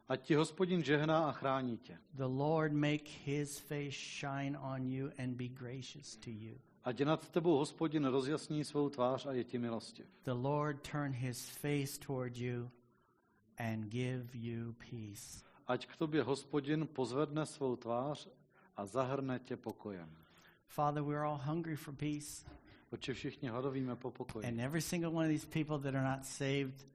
Ať ti hospodin žehná a chrání tě. The Lord make his face shine on you and be gracious to you. Ať nad tebou hospodin rozjasní svou tvář a je ti milostiv. The Lord turn his face toward you and give you peace. Ať k tobě hospodin pozvedne svou tvář a zahrne tě pokojem. Father, we're all hungry for peace. Všichni hladovíme po pokoji. And every single one of these people that are not saved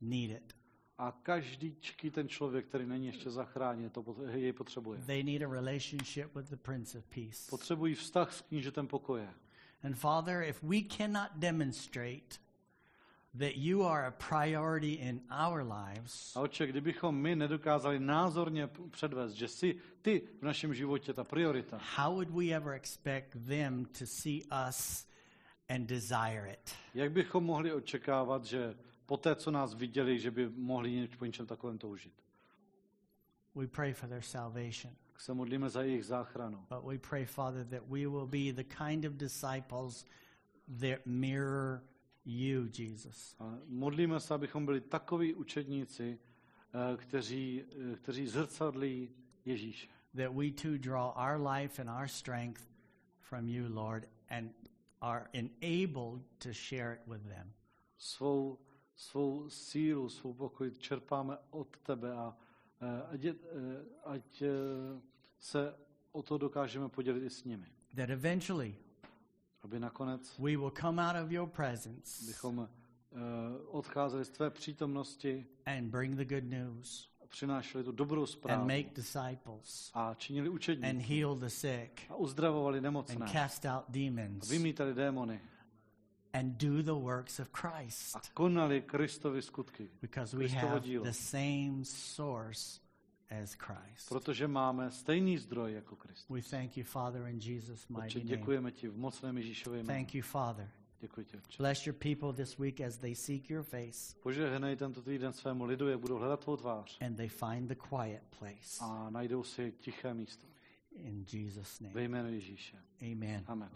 need it. A každýčký ten člověk, který není ještě zachráněn, to jej potřebuje. They need a relationship with the Prince of Peace. Potřebují vztah s knížetem pokoje. And Father, if we cannot demonstrate that you are a priority in our lives, A oče, kdybychom my nedokázali názorně předvést, že jsi ty v našem životě ta priorita, how would we ever expect them to see us and desire it? jak bychom mohli očekávat, že po té, co nás viděli, že by mohli po něčem takovém toužit? We pray for their salvation. Tak se modlíme za jejich záchranu. But we pray, Father, that we will be the kind of disciples that mirror you, Jesus. A modlíme se, abychom byli takoví učedníci, eh, kteří, eh, kteří zrcadlí Ježíše. That we too draw our life and our strength from you, Lord, and are enabled to share it with them. Svou, svou sílu, svou pokoj čerpáme od tebe a Eh, Ať, eh, ať eh, se o to dokážeme podělit i s nimi. That eventually Aby nakonec we will come out of your presence bychom eh, odcházeli z tvé přítomnosti and bring the good news přinášeli tu dobrou and zprávu make disciples a činili and učedníky heal the sick a uzdravovali and nemocné cast out a demons vymítali démony and do the works of a Christ konali Kristovi skutky. because we have dílo. the same source as Christ. Protože máme stejný zdroj jako Kristus. We thank you, Father, in Jesus' mighty name. děkujeme ti v mocném Ježíšově jménu. Thank you, Father. Děkuji ti, Otče. Bless your people this week as they seek your face Požehnej tento týden svému lidu, jak budou hledat tvou tvář and they find the quiet place. a najdou si tiché místo. In Jesus' Ve name. jménu Ježíše. Amen. Amen.